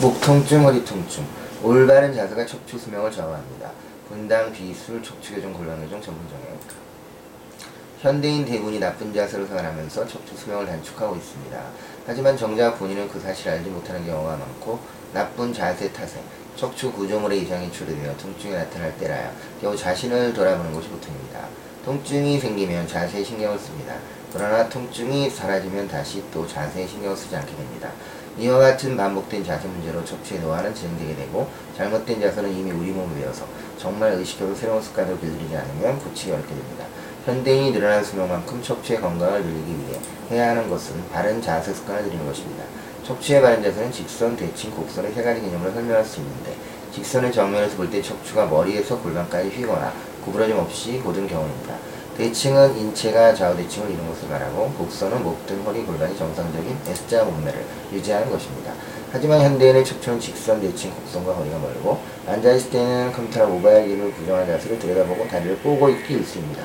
목 통증, 허리 통증. 올바른 자세가 척추 수명을 좌우합니다. 분당 비술 척추 교정 곤란 교정 전문 정형. 현대인 대부분이 나쁜 자세로 생활하면서 척추 수명을 단축하고 있습니다. 하지만 정작 본인은 그 사실을 알지 못하는 경우가 많고 나쁜 자세 탓에 척추 구조물의 이상이 초래되어 통증이 나타날 때라야 겨우 자신을 돌아보는 것이 보통입니다. 통증이 생기면 자세에 신경을 씁니다. 그러나 통증이 사라지면 다시 또 자세에 신경을 쓰지 않게 됩니다. 이와 같은 반복된 자세 문제로 척추의 노화는 진행되게 되고 잘못된 자세는 이미 우리 몸에 배어서 정말 의식적으로 새로운 습관을 길들이지 않으면 고치기 어렵게 됩니다. 현대인이 늘어난 수명만큼 척추의 건강을 늘리기 위해 해야 하는 것은 바른 자세 습관을 들이는 것입니다. 척추의 바른 자세는 직선, 대칭, 곡선의 세 가지 개념으로 설명할 수 있는데 직선을 정면에서 볼 때 척추가 머리에서 골반까지 휘거나 구부러짐 없이 고든 경우입니다. 대칭은 인체가 좌우대칭을 이룬 것을 말하고 곡선은 목 등 허리 골반이 정상적인 S자 몸매를 유지하는 것입니다. 하지만 현대인의 척추는 직선, 대칭, 곡선과 거리가 멀고 앉아있을 때는 컴퓨터나 모바일 기를 부정한 자세를 들여다보고 다리를 꼬고 있기 일쑤입니다.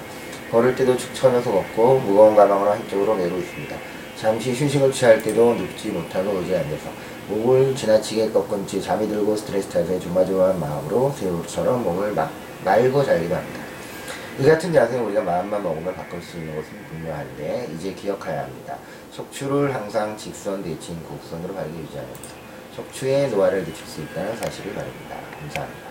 걸을 때도 축 처져서 걷고 무거운 가방을 한쪽으로 메고 있습니다. 잠시 휴식을 취할 때도 눕지 못하고 의자에 앉아서 목을 지나치게 꺾은 채 잠이 들고 스트레스 탓에 조마조마한 마음으로 새우처럼 몸을 막 말고 자기도 합니다. 이 같은 자세는 우리가 마음만 먹으면 바꿀 수 있는 것은 분명한데 이제 기억해야 합니다. 척추를 항상 직선, 대칭, 곡선으로 바르게 유지하면서 척추의 노화를 늦출 수 있다는 사실을 바랍니다. 감사합니다.